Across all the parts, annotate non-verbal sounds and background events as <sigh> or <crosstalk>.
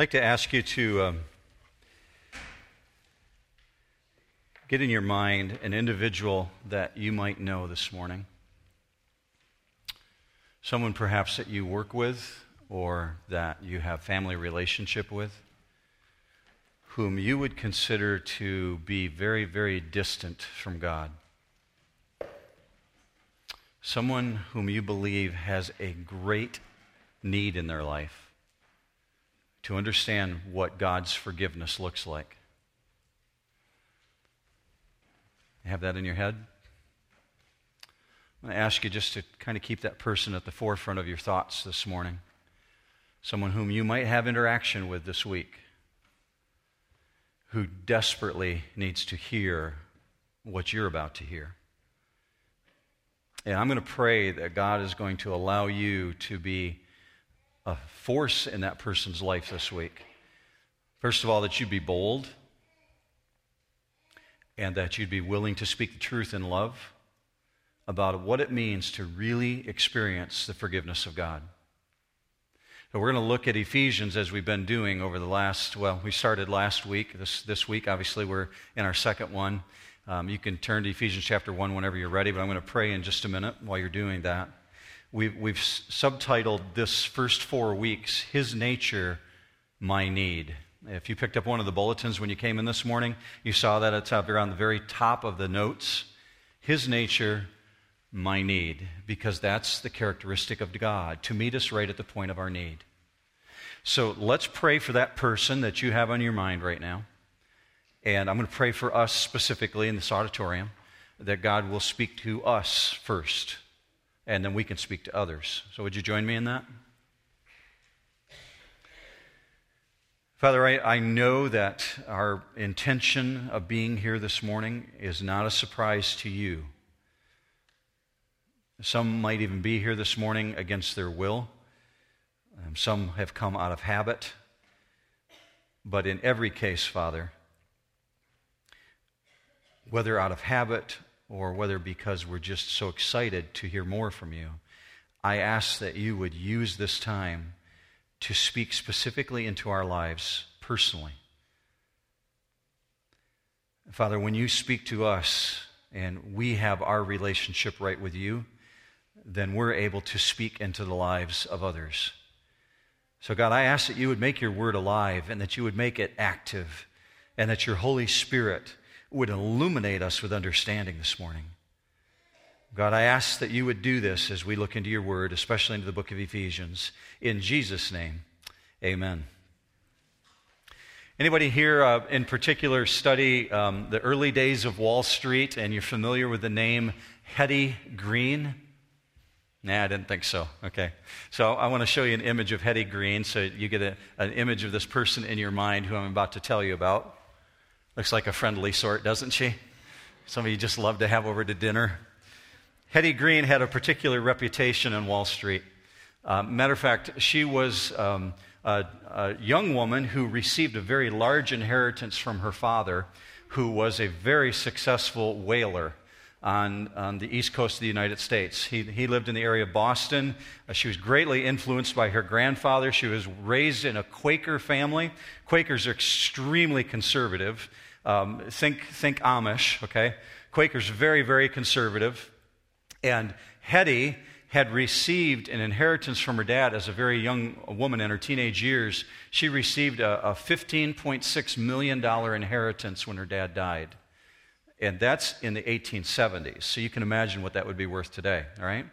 like to ask you to um, get in your mind an individual that you might know this morning. Someone perhaps that you work with or that you have family relationship with, whom you would consider to be very, very distant from God. Someone whom you believe has a great need in their life to understand what God's forgiveness looks like. have that in your head? I'm going to ask you just to kind of keep that person at the forefront of your thoughts this morning. Someone whom you might have interaction with this week, who desperately needs to hear what you're about to hear. And I'm going to pray that God is going to allow you to be a force in that person's life this week. First of all, that you'd be bold and that you'd be willing to speak the truth in love about what it means to really experience the forgiveness of God. So we're going to look at Ephesians as we've been doing over the last, well, we started last week. This, this week, obviously, we're in our second one. Um, you can turn to Ephesians chapter 1 whenever you're ready, but I'm going to pray in just a minute while you're doing that. We've, we've subtitled this first four weeks, His Nature, My Need. If you picked up one of the bulletins when you came in this morning, you saw that it's up on the very top of the notes. His nature, my need, because that's the characteristic of God, to meet us right at the point of our need. So let's pray for that person that you have on your mind right now. And I'm going to pray for us specifically in this auditorium that God will speak to us first and then we can speak to others. So, would you join me in that? Father, I, I know that our intention of being here this morning is not a surprise to you. Some might even be here this morning against their will. Um, some have come out of habit. But in every case, Father, whether out of habit or whether because we're just so excited to hear more from you, I ask that you would use this time to speak specifically into our lives personally. Father, when you speak to us and we have our relationship right with you, then we're able to speak into the lives of others. So, God, I ask that you would make your word alive and that you would make it active and that your Holy Spirit would illuminate us with understanding this morning. God, I ask that you would do this as we look into your word, especially into the book of Ephesians. In Jesus' name, amen. Anybody here uh, in particular study um, the early days of Wall Street and you're familiar with the name Hetty Green? Nah, I didn't think so. Okay. So I want to show you an image of Hetty Green so you get a, an image of this person in your mind who I'm about to tell you about. Looks like a friendly sort, doesn't she? Some of you just love to have over to dinner. Hetty Green had a particular reputation in Wall Street. Uh, matter of fact, she was um, a, a young woman who received a very large inheritance from her father, who was a very successful whaler on, on the east coast of the United States. He, he lived in the area of Boston. Uh, she was greatly influenced by her grandfather. She was raised in a Quaker family. Quakers are extremely conservative. Um, think, think Amish, okay? Quakers very, very conservative. And Hetty had received an inheritance from her dad as a very young woman in her teenage years. She received a, a $15.6 million inheritance when her dad died. And that's in the 1870s. So you can imagine what that would be worth today, all right?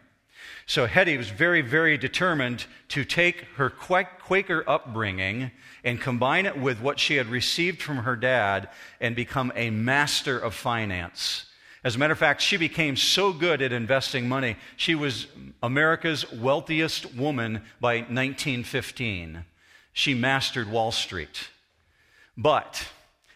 So Hetty was very, very determined to take her Quaker upbringing and combine it with what she had received from her dad and become a master of finance. As a matter of fact, she became so good at investing money, she was America's wealthiest woman by 1915. She mastered Wall Street. But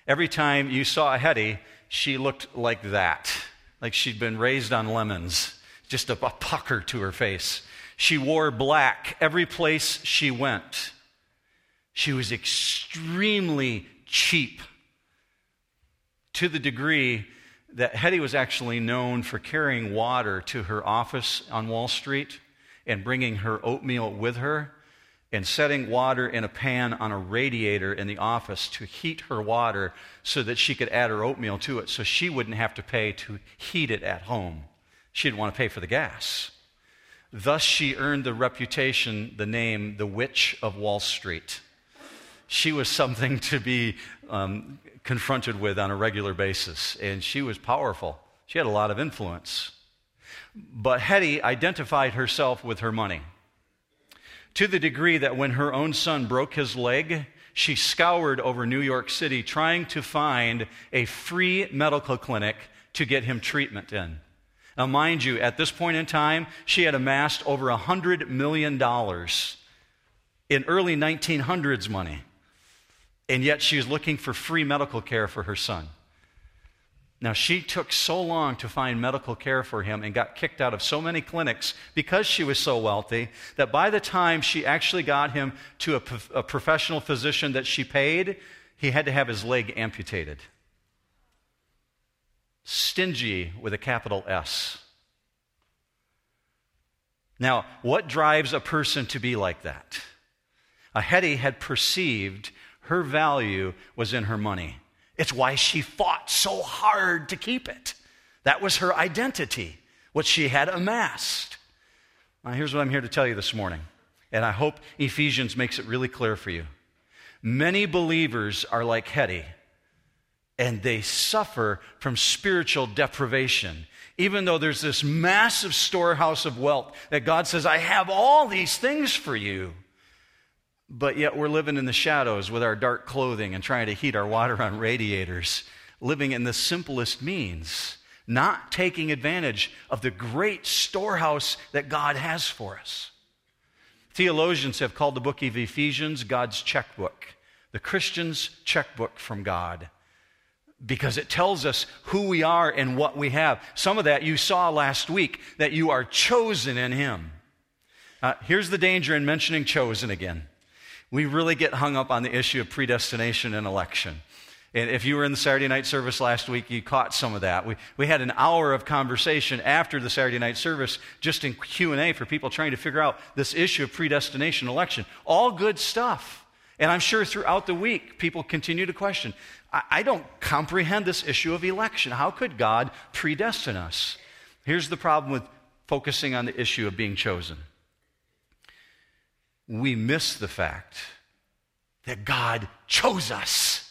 every time you saw Hetty, she looked like that, like she'd been raised on lemons, just a, a pucker to her face. She wore black every place she went. She was extremely cheap to the degree that Hetty was actually known for carrying water to her office on Wall Street and bringing her oatmeal with her and setting water in a pan on a radiator in the office to heat her water so that she could add her oatmeal to it so she wouldn't have to pay to heat it at home. She didn't want to pay for the gas. Thus, she earned the reputation, the name, the Witch of Wall Street. She was something to be um, confronted with on a regular basis, and she was powerful. She had a lot of influence. But Hetty identified herself with her money to the degree that when her own son broke his leg, she scoured over New York City trying to find a free medical clinic to get him treatment in. Now, mind you, at this point in time, she had amassed over $100 million in early 1900s money, and yet she was looking for free medical care for her son. Now, she took so long to find medical care for him and got kicked out of so many clinics because she was so wealthy that by the time she actually got him to a, a, professional physician that she paid, he had to have his leg amputated. Stingy with a capital S. Now, what drives a person to be like that? A Hetty had perceived her value was in her money. It's why she fought so hard to keep it. That was her identity, what she had amassed. Now, here's what I'm here to tell you this morning, and I hope Ephesians makes it really clear for you. Many believers are like Hetty, and they suffer from spiritual deprivation. Even though there's this massive storehouse of wealth that God says, I have all these things for you but yet we're living in the shadows with our dark clothing and trying to heat our water on radiators, living in the simplest means, not taking advantage of the great storehouse that God has for us. Theologians have called the book of Ephesians God's checkbook, the Christian's checkbook from God, because it tells us who we are and what we have. Some of that you saw last week, that you are chosen in Him. Uh, here's the danger in mentioning chosen again we really get hung up on the issue of predestination and election. And if you were in the Saturday night service last week, you caught some of that. We, we had an hour of conversation after the Saturday night service just in Q&A for people trying to figure out this issue of predestination election. All good stuff. And I'm sure throughout the week, people continue to question, I, don't comprehend this issue of election. How could God predestine us? Here's the problem with focusing on the issue of being chosen we miss the fact that God chose us.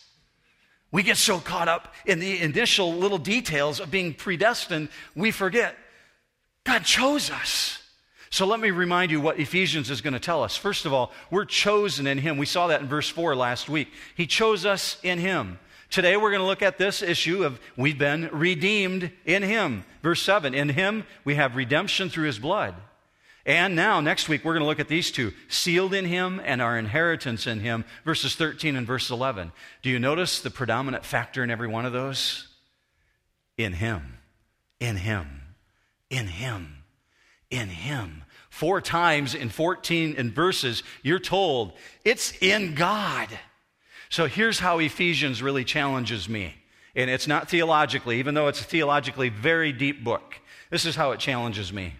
We get so caught up in the initial little details of being predestined, we forget God chose us. So let me remind you what Ephesians is going to tell us. First of all, we're chosen in Him. We saw that in verse 4 last week. He chose us in Him. Today we're going to look at this issue of we've been redeemed in Him. Verse 7 In Him we have redemption through His blood. And now, next week, we're going to look at these two sealed in Him and our inheritance in Him, verses 13 and verse 11. Do you notice the predominant factor in every one of those? In Him, in Him, in Him, in Him. Four times in 14 in verses, you're told it's in God. So here's how Ephesians really challenges me. And it's not theologically, even though it's a theologically very deep book. This is how it challenges me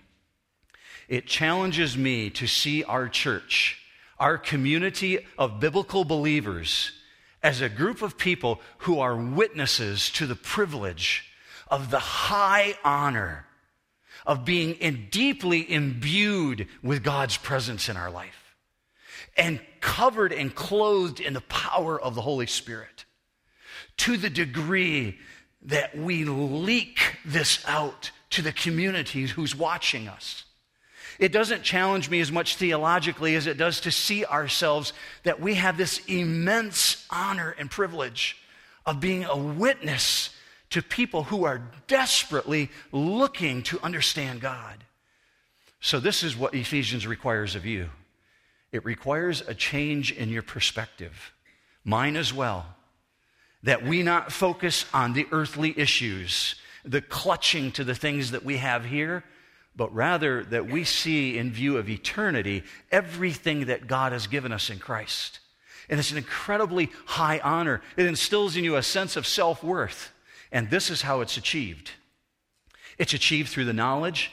it challenges me to see our church, our community of biblical believers, as a group of people who are witnesses to the privilege of the high honor of being in deeply imbued with God's presence in our life and covered and clothed in the power of the Holy Spirit to the degree that we leak this out to the community who's watching us it doesn't challenge me as much theologically as it does to see ourselves that we have this immense honor and privilege of being a witness to people who are desperately looking to understand God. So, this is what Ephesians requires of you it requires a change in your perspective, mine as well, that we not focus on the earthly issues, the clutching to the things that we have here but rather that we see in view of eternity everything that God has given us in Christ. And it's an incredibly high honor. It instills in you a sense of self worth. And this is how it's achieved it's achieved through the knowledge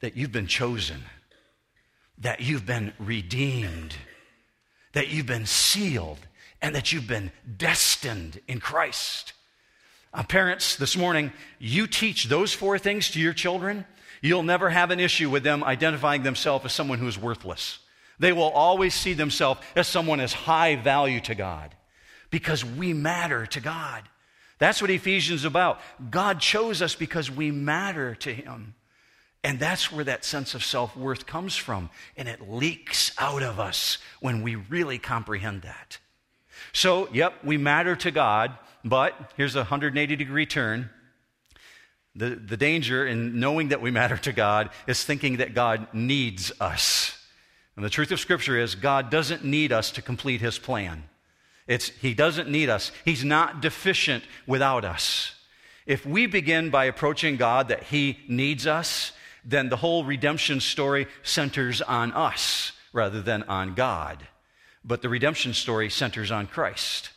that you've been chosen, that you've been redeemed, that you've been sealed and that you've been destined in Christ. Uh, parents, this morning, you teach those four things to your children, you'll never have an issue with them identifying themselves as someone who's worthless. They will always see themselves as someone as high value to God because we matter to God. That's what Ephesians is about. God chose us because we matter to Him. And that's where that sense of self worth comes from. And it leaks out of us when we really comprehend that. So, yep, we matter to God, but here's a 180 degree turn. The, the danger in knowing that we matter to God is thinking that God needs us. And the truth of Scripture is, God doesn't need us to complete His plan. It's, he doesn't need us. He's not deficient without us. If we begin by approaching God that He needs us, then the whole redemption story centers on us rather than on God. But the redemption story centers on Christ.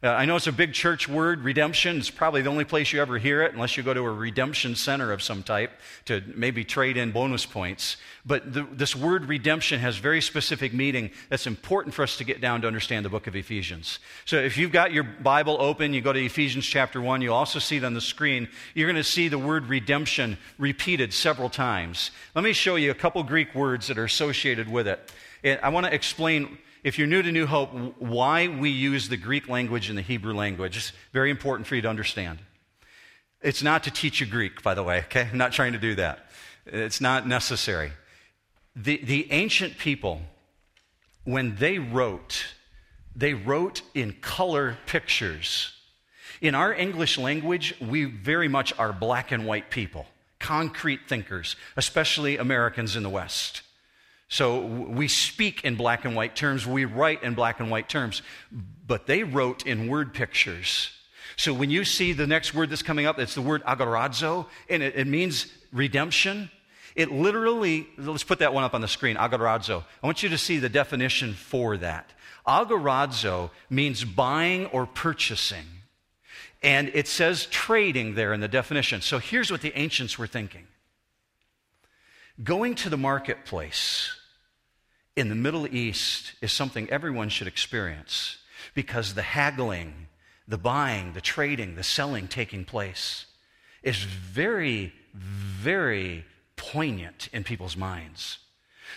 Uh, I know it's a big church word, redemption. It's probably the only place you ever hear it, unless you go to a redemption center of some type to maybe trade in bonus points. But the, this word redemption has very specific meaning that's important for us to get down to understand the book of Ephesians. So if you've got your Bible open, you go to Ephesians chapter 1, you'll also see it on the screen. You're going to see the word redemption repeated several times. Let me show you a couple Greek words that are associated with it. And I want to explain if you're new to New Hope, why we use the Greek language and the Hebrew language is very important for you to understand. It's not to teach you Greek, by the way, okay? I'm not trying to do that. It's not necessary. The, the ancient people, when they wrote, they wrote in color pictures. In our English language, we very much are black and white people, concrete thinkers, especially Americans in the West. So we speak in black and white terms, we write in black and white terms, but they wrote in word pictures. So when you see the next word that's coming up, it's the word agorazo, and it, it means redemption. It literally, let's put that one up on the screen, agorazo. I want you to see the definition for that. Agorazo means buying or purchasing. And it says trading there in the definition. So here's what the ancients were thinking going to the marketplace in the Middle East is something everyone should experience because the haggling, the buying, the trading, the selling taking place is very, very poignant in people's minds.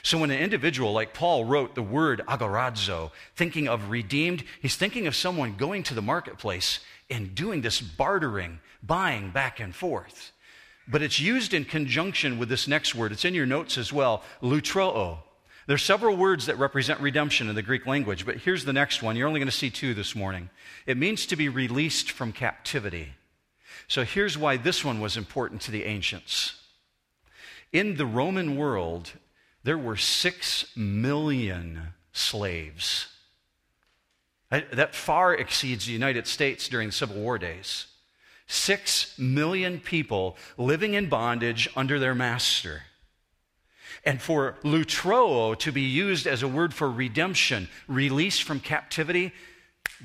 So when an individual like Paul wrote the word agorazo, thinking of redeemed, he's thinking of someone going to the marketplace and doing this bartering, buying back and forth. But it's used in conjunction with this next word. It's in your notes as well, lutroo. There's several words that represent redemption in the Greek language, but here's the next one. You're only going to see two this morning. It means to be released from captivity. So here's why this one was important to the ancients. In the Roman world, there were six million slaves. That far exceeds the United States during the Civil War days. Six million people living in bondage under their master. And for lutroo to be used as a word for redemption, release from captivity,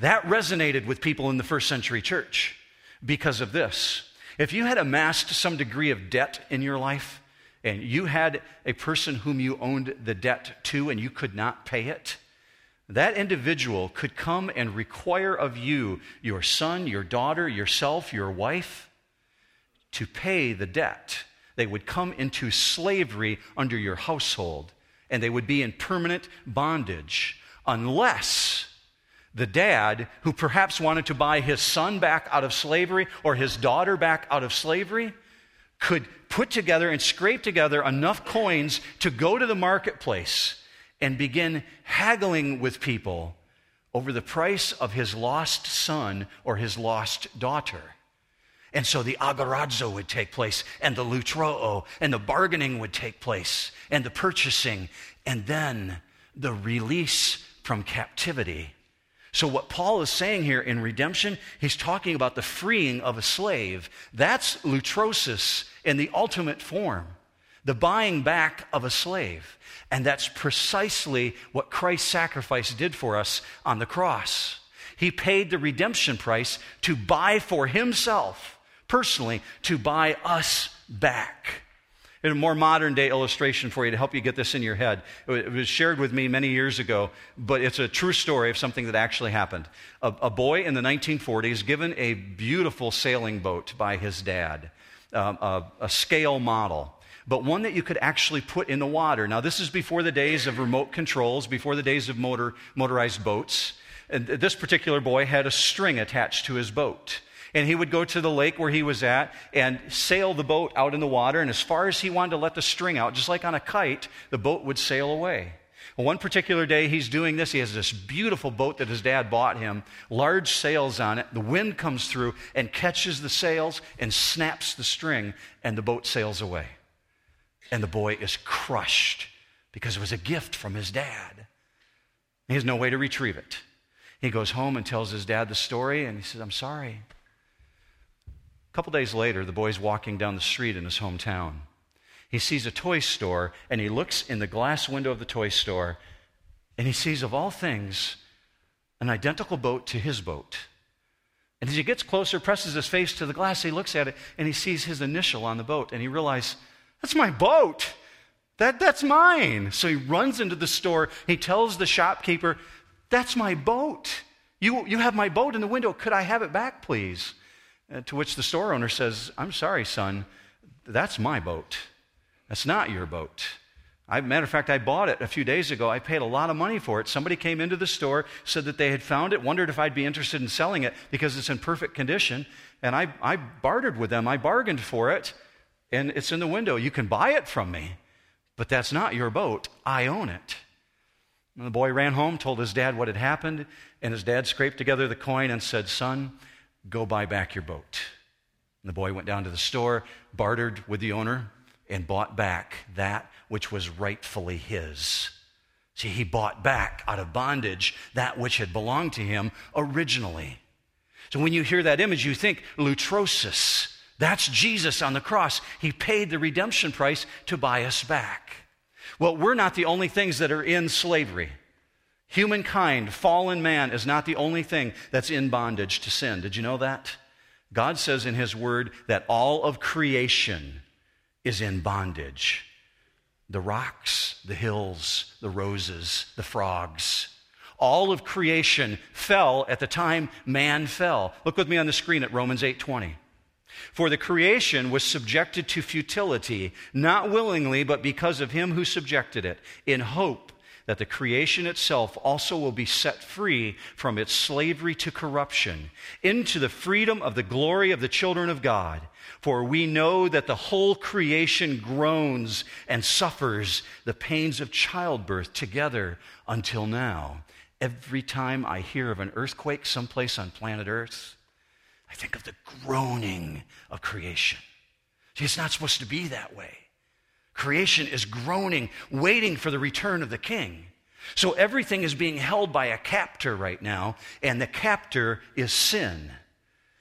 that resonated with people in the first century church because of this. If you had amassed some degree of debt in your life, and you had a person whom you owned the debt to and you could not pay it, that individual could come and require of you, your son, your daughter, yourself, your wife, to pay the debt they would come into slavery under your household, and they would be in permanent bondage unless the dad, who perhaps wanted to buy his son back out of slavery or his daughter back out of slavery, could put together and scrape together enough coins to go to the marketplace and begin haggling with people over the price of his lost son or his lost daughter. And so the agorazo would take place, and the lutroo, and the bargaining would take place, and the purchasing, and then the release from captivity. So, what Paul is saying here in redemption, he's talking about the freeing of a slave. That's lutrosis in the ultimate form, the buying back of a slave. And that's precisely what Christ's sacrifice did for us on the cross. He paid the redemption price to buy for himself personally to buy us back. In a more modern day illustration for you to help you get this in your head. It was shared with me many years ago, but it's a true story of something that actually happened. A, a boy in the 1940s given a beautiful sailing boat by his dad, um, a, a scale model but one that you could actually put in the water. Now, this is before the days of remote controls, before the days of motor, motorized boats. And this particular boy had a string attached to his boat. And he would go to the lake where he was at and sail the boat out in the water. And as far as he wanted to let the string out, just like on a kite, the boat would sail away. One particular day he's doing this. He has this beautiful boat that his dad bought him, large sails on it. The wind comes through and catches the sails and snaps the string, and the boat sails away. And the boy is crushed because it was a gift from his dad. He has no way to retrieve it. He goes home and tells his dad the story, and he says, I'm sorry. Couple days later, the boy's walking down the street in his hometown. He sees a toy store, and he looks in the glass window of the toy store, and he sees, of all things, an identical boat to his boat. And as he gets closer, presses his face to the glass, he looks at it, and he sees his initial on the boat, and he realizes, that's my boat. That, that's mine. So he runs into the store. He tells the shopkeeper, That's my boat. You, you have my boat in the window. Could I have it back, please? Uh, to which the store owner says, I'm sorry, son. That's my boat. That's not your boat. I, matter of fact, I bought it a few days ago. I paid a lot of money for it. Somebody came into the store, said that they had found it, wondered if I'd be interested in selling it because it's in perfect condition. And I, I bartered with them. I bargained for it, and it's in the window. You can buy it from me, but that's not your boat. I own it. And the boy ran home, told his dad what had happened, and his dad scraped together the coin and said, Son, go buy back your boat. And the boy went down to the store, bartered with the owner, and bought back that which was rightfully his. See, he bought back out of bondage that which had belonged to him originally. So when you hear that image, you think lutrosis. That's Jesus on the cross. He paid the redemption price to buy us back. Well, we're not the only things that are in slavery. Humankind, fallen man, is not the only thing that's in bondage to sin. Did you know that? God says in His Word that all of creation is in bondage the rocks, the hills, the roses, the frogs. All of creation fell at the time man fell. Look with me on the screen at Romans 8:20. For the creation was subjected to futility, not willingly, but because of him who subjected it, in hope that the creation itself also will be set free from its slavery to corruption into the freedom of the glory of the children of God. For we know that the whole creation groans and suffers the pains of childbirth together until now. Every time I hear of an earthquake someplace on planet Earth, I think of the groaning of creation. See, it's not supposed to be that way. Creation is groaning, waiting for the return of the king. So everything is being held by a captor right now, and the captor is sin.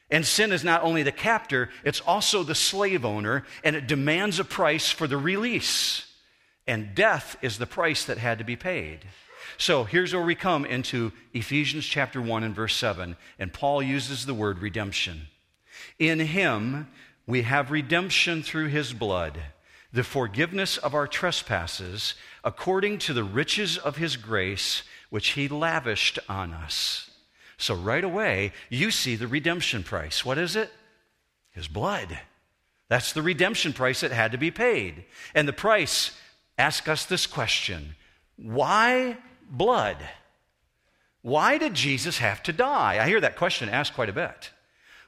And sin is not only the captor, it's also the slave owner, and it demands a price for the release. And death is the price that had to be paid. So here's where we come into Ephesians chapter 1 and verse 7, and Paul uses the word redemption. In him we have redemption through his blood, the forgiveness of our trespasses, according to the riches of his grace, which he lavished on us. So right away, you see the redemption price. What is it? His blood. That's the redemption price that had to be paid. And the price, ask us this question Why blood. Why did Jesus have to die? I hear that question asked quite a bit.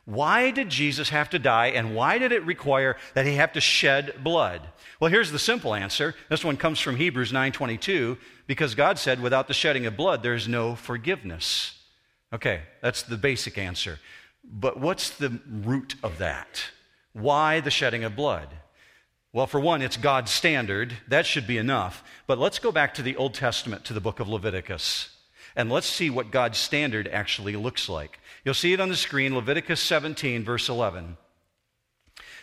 Why did Jesus have to die, and why did it require that he have to shed blood? Well, here's the simple answer. This one comes from Hebrews 9:22, because God said, "Without the shedding of blood, there's no forgiveness." Okay, that's the basic answer. But what's the root of that? Why the shedding of blood? Well, for one, it's God's standard. That should be enough. But let's go back to the Old Testament, to the book of Leviticus, and let's see what God's standard actually looks like. You'll see it on the screen, Leviticus 17, verse 11.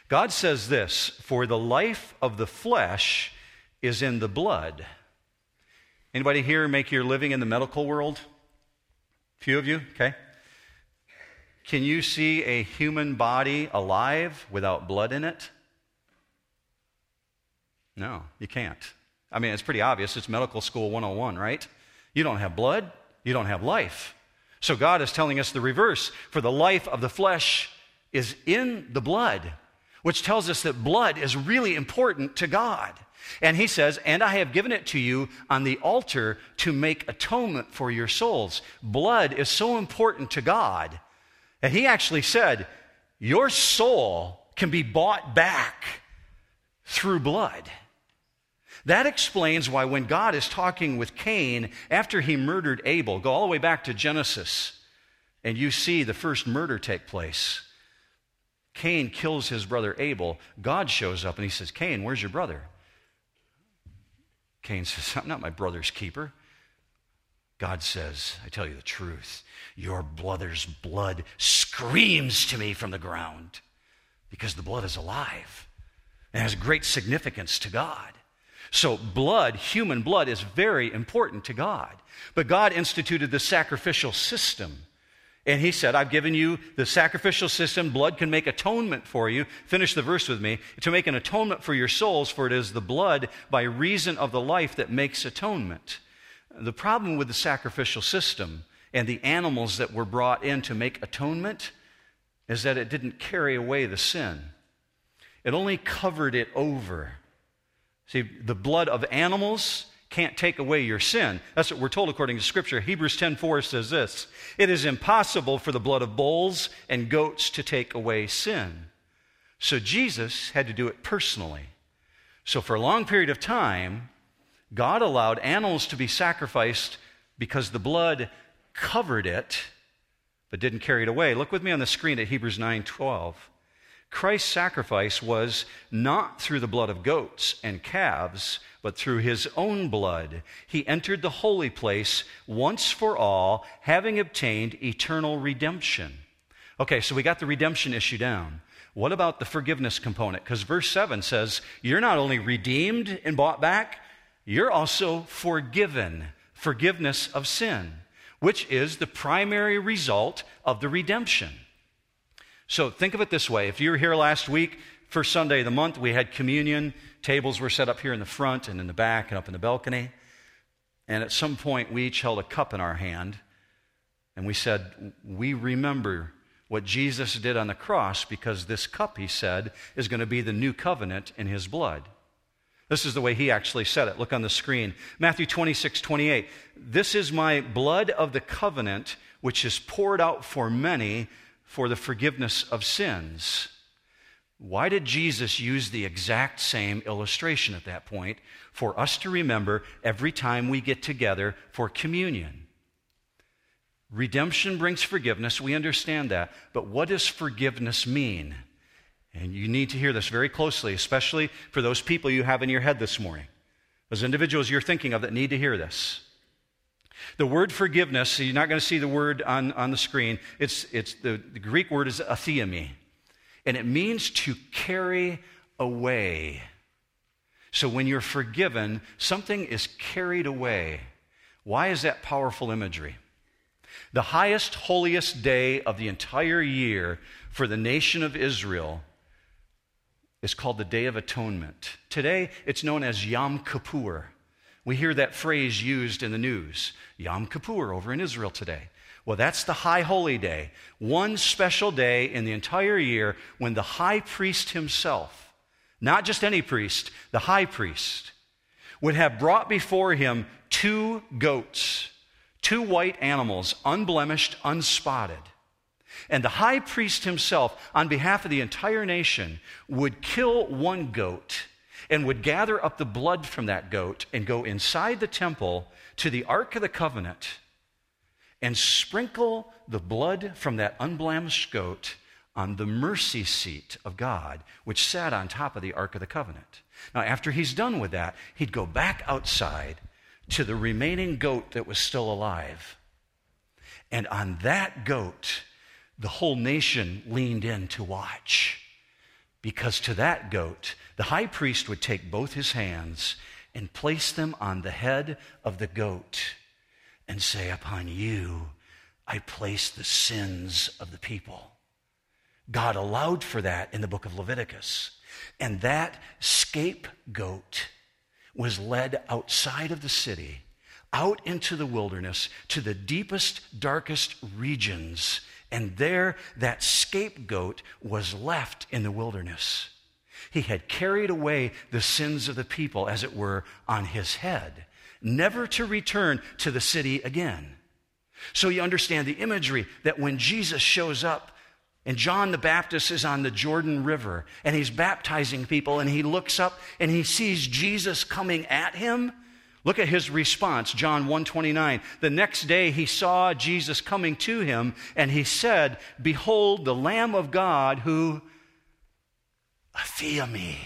God says this For the life of the flesh is in the blood. Anybody here make your living in the medical world? A few of you? Okay. Can you see a human body alive without blood in it? No, you can't. I mean, it's pretty obvious. It's medical school 101, right? You don't have blood, you don't have life. So God is telling us the reverse. For the life of the flesh is in the blood, which tells us that blood is really important to God. And he says, And I have given it to you on the altar to make atonement for your souls. Blood is so important to God. And he actually said, Your soul can be bought back through blood. That explains why when God is talking with Cain after he murdered Abel, go all the way back to Genesis, and you see the first murder take place. Cain kills his brother Abel. God shows up and he says, Cain, where's your brother? Cain says, I'm not my brother's keeper. God says, I tell you the truth, your brother's blood screams to me from the ground because the blood is alive and has great significance to God. So, blood, human blood, is very important to God. But God instituted the sacrificial system. And he said, I've given you the sacrificial system. Blood can make atonement for you. Finish the verse with me. To make an atonement for your souls, for it is the blood by reason of the life that makes atonement. The problem with the sacrificial system and the animals that were brought in to make atonement is that it didn't carry away the sin, it only covered it over. See, the blood of animals can't take away your sin. That's what we're told according to Scripture. Hebrews 10:4 says this: "It is impossible for the blood of bulls and goats to take away sin." So Jesus had to do it personally. So for a long period of time, God allowed animals to be sacrificed because the blood covered it but didn't carry it away. Look with me on the screen at Hebrews 9:12. Christ's sacrifice was not through the blood of goats and calves, but through his own blood. He entered the holy place once for all, having obtained eternal redemption. Okay, so we got the redemption issue down. What about the forgiveness component? Because verse 7 says, You're not only redeemed and bought back, you're also forgiven. Forgiveness of sin, which is the primary result of the redemption. So think of it this way. If you were here last week, first Sunday of the month, we had communion. Tables were set up here in the front and in the back and up in the balcony. And at some point, we each held a cup in our hand. And we said, We remember what Jesus did on the cross because this cup, he said, is going to be the new covenant in his blood. This is the way he actually said it. Look on the screen. Matthew 26, 28. This is my blood of the covenant, which is poured out for many for the forgiveness of sins. Why did Jesus use the exact same illustration at that point for us to remember every time we get together for communion? Redemption brings forgiveness. We understand that. But what does forgiveness mean? And you need to hear this very closely, especially for those people you have in your head this morning. Those individuals you're thinking of that need to hear this. The word forgiveness, so you're not going to see the word on, on the screen. It's, it's the, the Greek word is aphiemi, and it means to carry away. So when you're forgiven, something is carried away. Why is that powerful imagery? The highest, holiest day of the entire year for the nation of Israel is called the Day of Atonement. Today, it's known as Yom Kippur. We hear that phrase used in the news Yom Kippur over in Israel today. Well, that's the high holy day, one special day in the entire year when the high priest himself, not just any priest, the high priest, would have brought before him two goats, two white animals, unblemished, unspotted. And the high priest himself, on behalf of the entire nation, would kill one goat and would gather up the blood from that goat and go inside the temple to the Ark of the Covenant and sprinkle the blood from that unblemished goat on the mercy seat of God, which sat on top of the Ark of the Covenant. Now, after he's done with that, he'd go back outside to the remaining goat that was still alive. And on that goat, the whole nation leaned in to watch. Because to that goat, the high priest would take both his hands and place them on the head of the goat and say, Upon you I place the sins of the people. God allowed for that in the book of Leviticus. And that scapegoat was led outside of the city, out into the wilderness, to the deepest, darkest regions. And there, that scapegoat was left in the wilderness. He had carried away the sins of the people, as it were, on his head, never to return to the city again. So you understand the imagery that when Jesus shows up, and John the Baptist is on the Jordan River and he's baptizing people and he looks up and he sees Jesus coming at him. Look at his response, John 129. The next day he saw Jesus coming to him and he said, Behold, the Lamb of God who, me,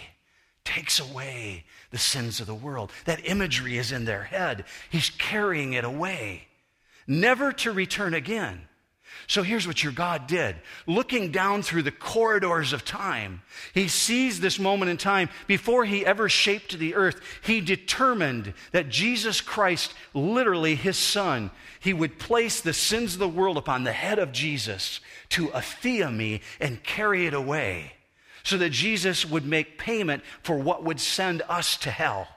takes away the sins of the world. That imagery is in their head. He's carrying it away, never to return again. So here's what your God did. Looking down through the corridors of time, he sees this moment in time before he ever shaped the earth. He determined that Jesus Christ, literally his son, he would place the sins of the world upon the head of Jesus to athea and carry it away so that Jesus would make payment for what would send us to hell.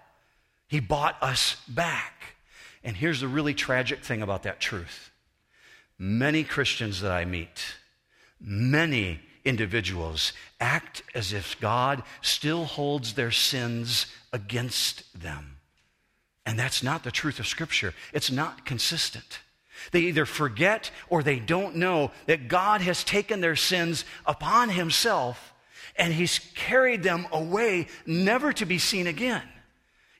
He bought us back. And here's the really tragic thing about that truth Many Christians that I meet, many individuals act as if God still holds their sins against them. And that's not the truth of Scripture. It's not consistent. They either forget or they don't know that God has taken their sins upon Himself and He's carried them away, never to be seen again.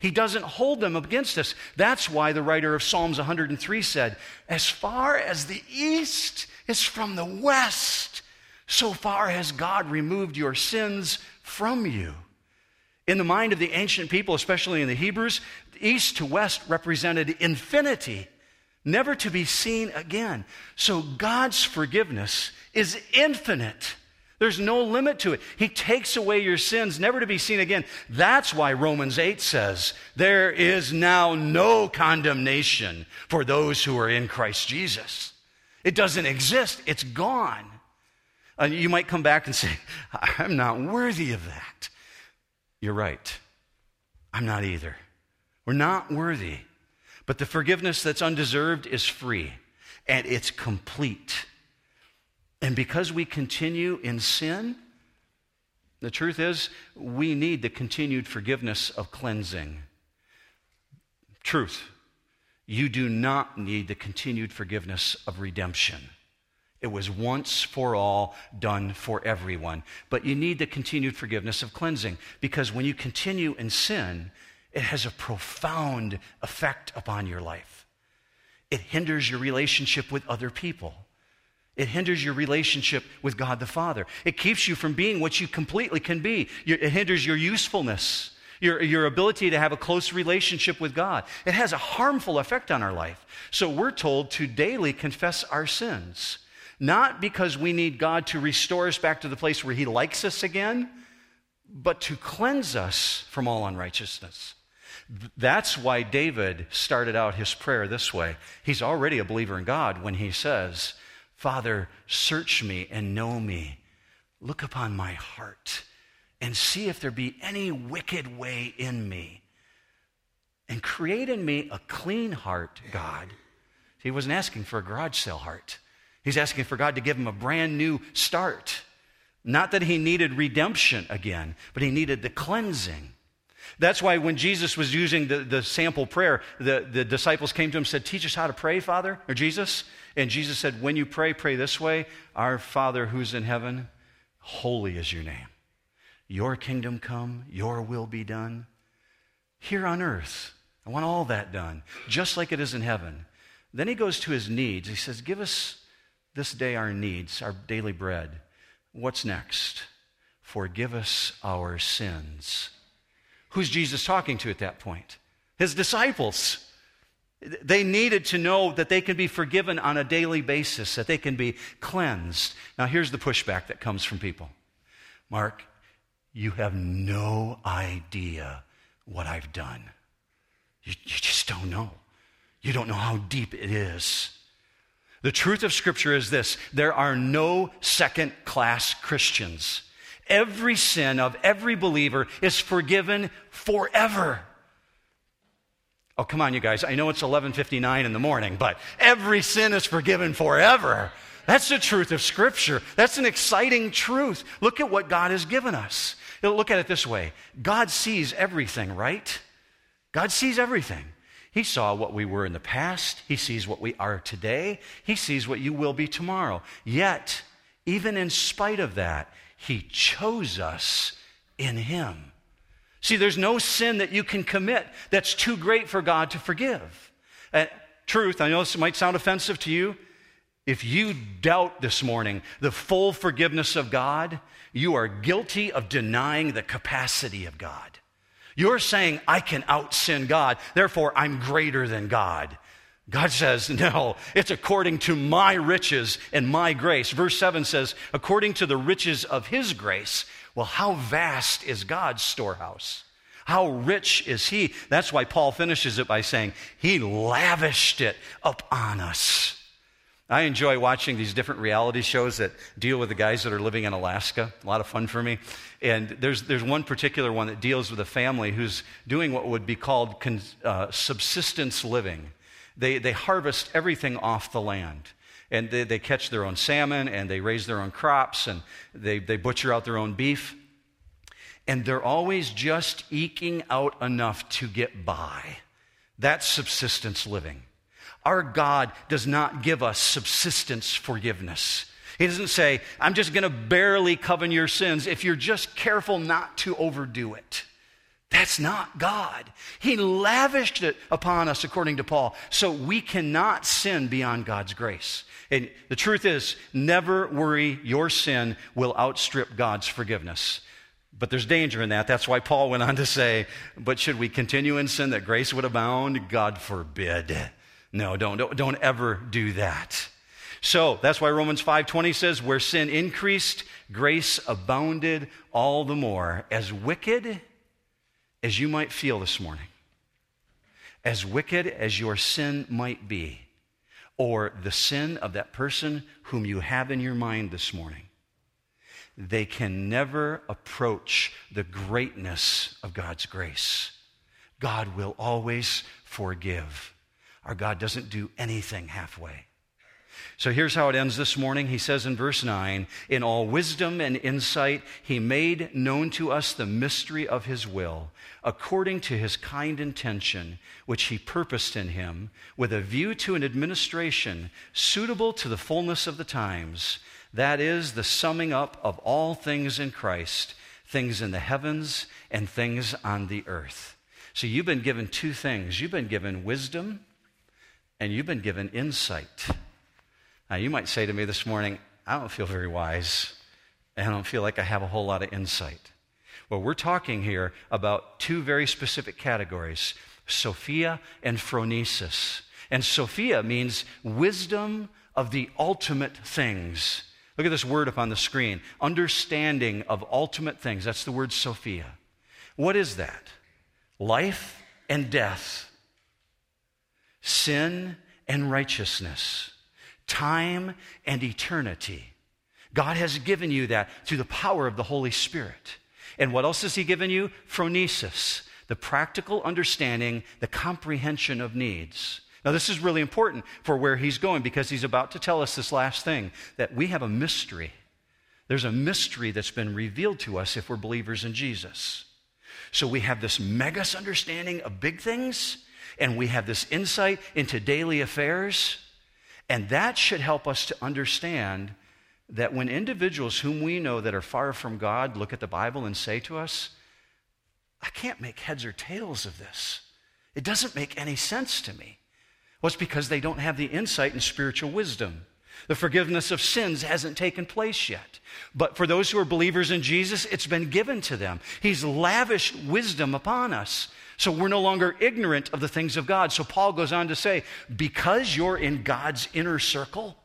He doesn't hold them against us. That's why the writer of Psalms 103 said, As far as the east is from the west, so far has God removed your sins from you. In the mind of the ancient people, especially in the Hebrews, east to west represented infinity, never to be seen again. So God's forgiveness is infinite. There's no limit to it. He takes away your sins, never to be seen again. That's why Romans 8 says, There is now no condemnation for those who are in Christ Jesus. It doesn't exist, it's gone. And you might come back and say, <laughs> I'm not worthy of that. You're right. I'm not either. We're not worthy. But the forgiveness that's undeserved is free and it's complete. And because we continue in sin, the truth is, we need the continued forgiveness of cleansing. Truth. You do not need the continued forgiveness of redemption. It was once for all done for everyone. But you need the continued forgiveness of cleansing because when you continue in sin, it has a profound effect upon your life. It hinders your relationship with other people. It hinders your relationship with God the Father. It keeps you from being what you completely can be. It hinders your usefulness, your, your ability to have a close relationship with God. It has a harmful effect on our life. So we're told to daily confess our sins, not because we need God to restore us back to the place where He likes us again, but to cleanse us from all unrighteousness. That's why David started out his prayer this way. He's already a believer in God when he says, Father, search me and know me. Look upon my heart and see if there be any wicked way in me. And create in me a clean heart, God. He wasn't asking for a garage sale heart. He's asking for God to give him a brand new start. Not that he needed redemption again, but he needed the cleansing. That's why when Jesus was using the, the sample prayer, the, the disciples came to him and said, Teach us how to pray, Father, or Jesus. And Jesus said, When you pray, pray this way Our Father who's in heaven, holy is your name. Your kingdom come, your will be done here on earth. I want all that done, just like it is in heaven. Then he goes to his needs. He says, Give us this day our needs, our daily bread. What's next? Forgive us our sins. Who's Jesus talking to at that point? His disciples. They needed to know that they can be forgiven on a daily basis, that they can be cleansed. Now, here's the pushback that comes from people Mark, you have no idea what I've done. You, you just don't know. You don't know how deep it is. The truth of Scripture is this there are no second class Christians. Every sin of every believer is forgiven forever. Oh, come on, you guys. I know it's 11:59 in the morning, but every sin is forgiven forever. That's the truth of Scripture. That's an exciting truth. Look at what God has given us. Look at it this way God sees everything, right? God sees everything. He saw what we were in the past. He sees what we are today. He sees what you will be tomorrow. Yet, even in spite of that, He chose us in Him. See, there's no sin that you can commit that's too great for God to forgive. Uh, truth, I know this might sound offensive to you. If you doubt this morning the full forgiveness of God, you are guilty of denying the capacity of God. You're saying, I can out sin God, therefore I'm greater than God. God says, <laughs> no, it's according to my riches and my grace. Verse 7 says, according to the riches of his grace. Well, how vast is God's storehouse? How rich is he? That's why Paul finishes it by saying, he lavished it upon us. I enjoy watching these different reality shows that deal with the guys that are living in Alaska. A lot of fun for me. And there's, there's one particular one that deals with a family who's doing what would be called con, uh, subsistence living. They, they harvest everything off the land. And they, they catch their own salmon and they raise their own crops and they, they butcher out their own beef. And they're always just eking out enough to get by. That's subsistence living. Our God does not give us subsistence forgiveness. He doesn't say, I'm just going to barely cover your sins if you're just careful not to overdo it. That's not God. He lavished it upon us, according to Paul, so we cannot sin beyond God's grace. And the truth is, never worry, your sin will outstrip God's forgiveness. But there's danger in that. That's why Paul went on to say, But should we continue in sin that grace would abound? God forbid. No, don't, don't, don't ever do that. So that's why Romans 5:20 says, "Where sin increased, grace abounded all the more." As wicked as you might feel this morning, as wicked as your sin might be, or the sin of that person whom you have in your mind this morning, they can never approach the greatness of God's grace. God will always forgive. Our God doesn't do anything halfway. So here's how it ends this morning. He says in verse 9 In all wisdom and insight, he made known to us the mystery of his will, according to his kind intention, which he purposed in him, with a view to an administration suitable to the fullness of the times. That is, the summing up of all things in Christ, things in the heavens and things on the earth. So you've been given two things you've been given wisdom and you've been given insight. Now, you might say to me this morning, I don't feel very wise, and I don't feel like I have a whole lot of insight. Well, we're talking here about two very specific categories Sophia and phronesis. And Sophia means wisdom of the ultimate things. Look at this word up on the screen understanding of ultimate things. That's the word Sophia. What is that? Life and death sin and righteousness, time and eternity. God has given you that through the power of the Holy Spirit. And what else has He given you? Phronesis, the practical understanding, the comprehension of needs. Now, this is really important for where He's going because He's about to tell us this last thing that we have a mystery. There's a mystery that's been revealed to us if we're believers in Jesus. So we have this megas understanding of big things, and we have this insight into daily affairs. And that should help us to understand that when individuals whom we know that are far from God look at the Bible and say to us, I can't make heads or tails of this. It doesn't make any sense to me. Well, it's because they don't have the insight and spiritual wisdom. The forgiveness of sins hasn't taken place yet. But for those who are believers in Jesus, it's been given to them. He's lavished wisdom upon us. So we're no longer ignorant of the things of God. So Paul goes on to say, because you're in God's inner circle,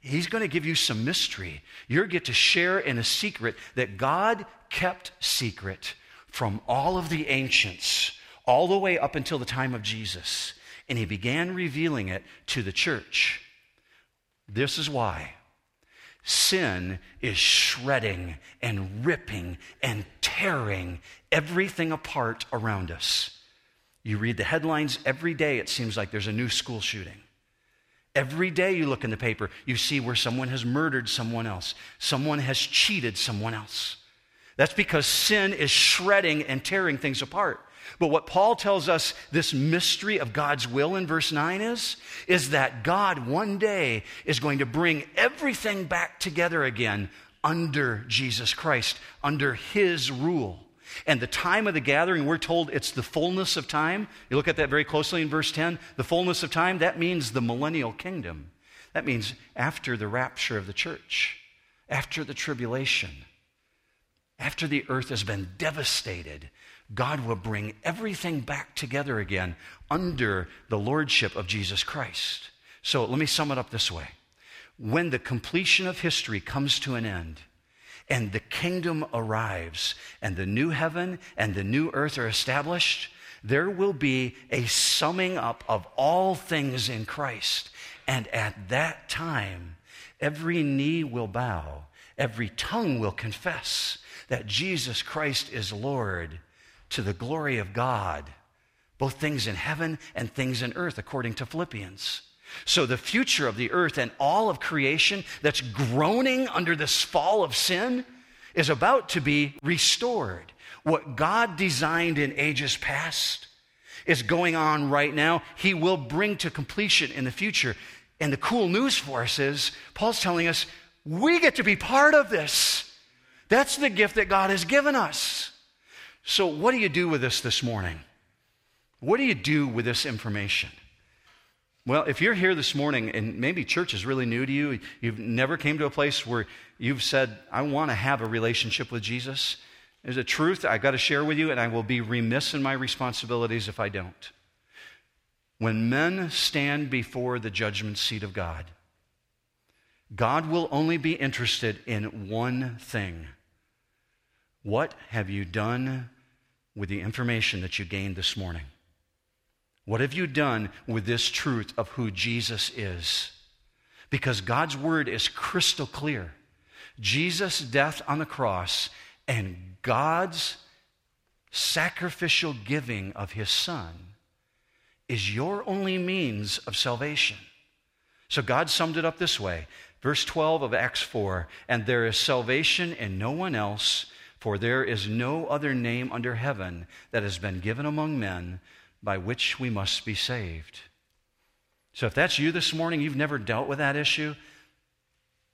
He's going to give you some mystery. You're get to share in a secret that God kept secret from all of the ancients, all the way up until the time of Jesus. And He began revealing it to the church. This is why. Sin is shredding and ripping and tearing everything apart around us. You read the headlines every day, it seems like there's a new school shooting. Every day you look in the paper, you see where someone has murdered someone else, someone has cheated someone else. That's because sin is shredding and tearing things apart. But what Paul tells us this mystery of God's will in verse 9 is, is that God one day is going to bring everything back together again under Jesus Christ, under his rule. And the time of the gathering, we're told it's the fullness of time. You look at that very closely in verse 10. The fullness of time, that means the millennial kingdom. That means after the rapture of the church, after the tribulation, after the earth has been devastated, God will bring everything back together again under the lordship of Jesus Christ. So let me sum it up this way. When the completion of history comes to an end, and the kingdom arrives, and the new heaven and the new earth are established, there will be a summing up of all things in Christ. And at that time, every knee will bow, every tongue will confess that Jesus Christ is Lord to the glory of God, both things in heaven and things in earth, according to Philippians. So, the future of the earth and all of creation that's groaning under this fall of sin is about to be restored. What God designed in ages past is going on right now. He will bring to completion in the future. And the cool news for us is Paul's telling us we get to be part of this. That's the gift that God has given us. So, what do you do with this this morning? What do you do with this information? Well, if you're here this morning and maybe church is really new to you, you've never came to a place where you've said, I want to have a relationship with Jesus, there's a truth I've got to share with you, and I will be remiss in my responsibilities if I don't. When men stand before the judgment seat of God, God will only be interested in one thing. What have you done with the information that you gained this morning? What have you done with this truth of who Jesus is? Because God's word is crystal clear. Jesus' death on the cross and God's sacrificial giving of his son is your only means of salvation. So God summed it up this way. Verse 12 of Acts 4 And there is salvation in no one else, for there is no other name under heaven that has been given among men by which we must be saved. So if that's you this morning, you've never dealt with that issue,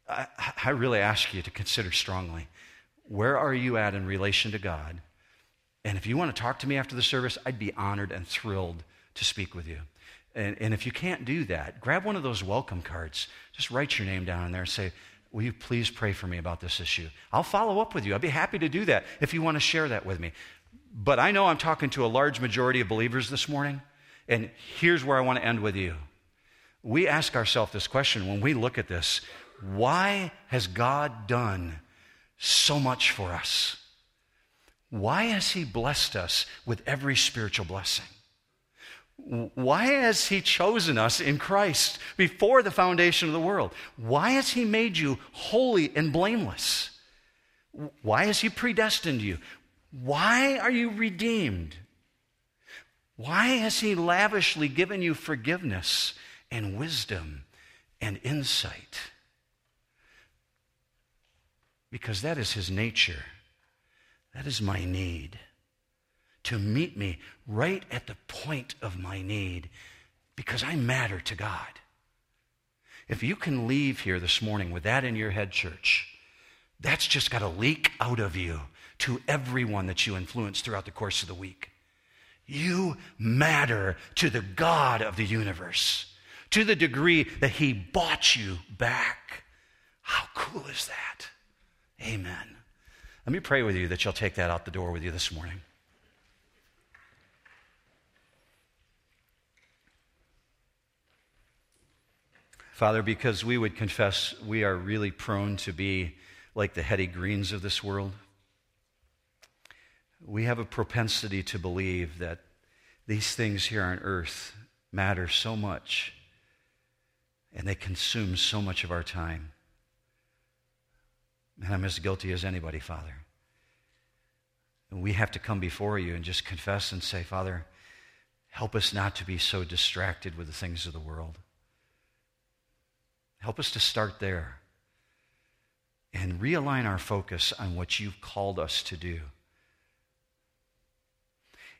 I, I really ask you to consider strongly where are you at in relation to God? And if you want to talk to me after the service, I'd be honored and thrilled to speak with you. And, and, if you can't do that, grab one of those welcome cards. Just write your name down in there and say, Will you please pray for me about this issue? I'll follow up with you. I'd be happy to do that if you want to share that with me. But I know I'm talking to a large majority of believers this morning, and here's where I want to end with you. We ask ourselves this question when we look at this why has God done so much for us? Why has He blessed us with every spiritual blessing? Why has He chosen us in Christ before the foundation of the world? Why has He made you holy and blameless? Why has He predestined you? Why are you redeemed? Why has He lavishly given you forgiveness and wisdom and insight? Because that is His nature. That is my need. To meet me right at the point of my need because I matter to God. If you can leave here this morning with that in your head, church, that's just got to leak out of you to everyone that you influence throughout the course of the week. You matter to the God of the universe to the degree that He bought you back. How cool is that? Amen. Let me pray with you that you'll take that out the door with you this morning. Father, because we would confess we are really prone to be like the Hetty Greens of this world we have a propensity to believe that these things here on earth matter so much and they consume so much of our time. And I'm as guilty as anybody, Father. And we have to come before you and just confess and say, Father, help us not to be so distracted with the things of the world. Help us to start there and realign our focus on what you've called us to do.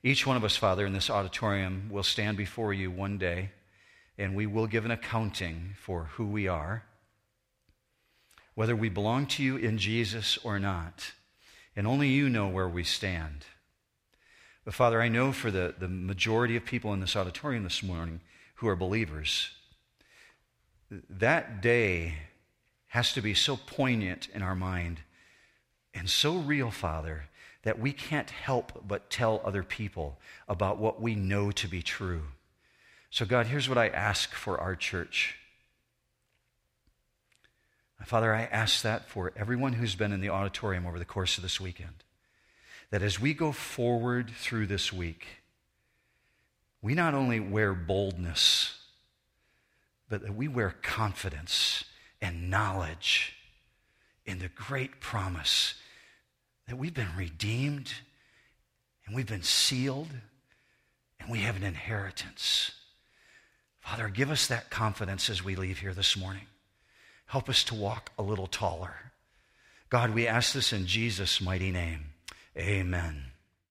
Each one of us, Father, in this auditorium will stand before you one day and we will give an accounting for who we are, whether we belong to you in Jesus or not. And only you know where we stand. But Father, I know for the, the majority of people in this auditorium this morning who are believers, that day has to be so poignant in our mind and so real, Father, that we can't help but tell other people about what we know to be true. So, God, here's what I ask for our church. Father, I ask that for everyone who's been in the auditorium over the course of this weekend, that as we go forward through this week, we not only wear boldness, but that we wear confidence and knowledge in the great promise that we've been redeemed and we've been sealed and we have an inheritance. Father, give us that confidence as we leave here this morning. Help us to walk a little taller. God, we ask this in Jesus' mighty name. Amen.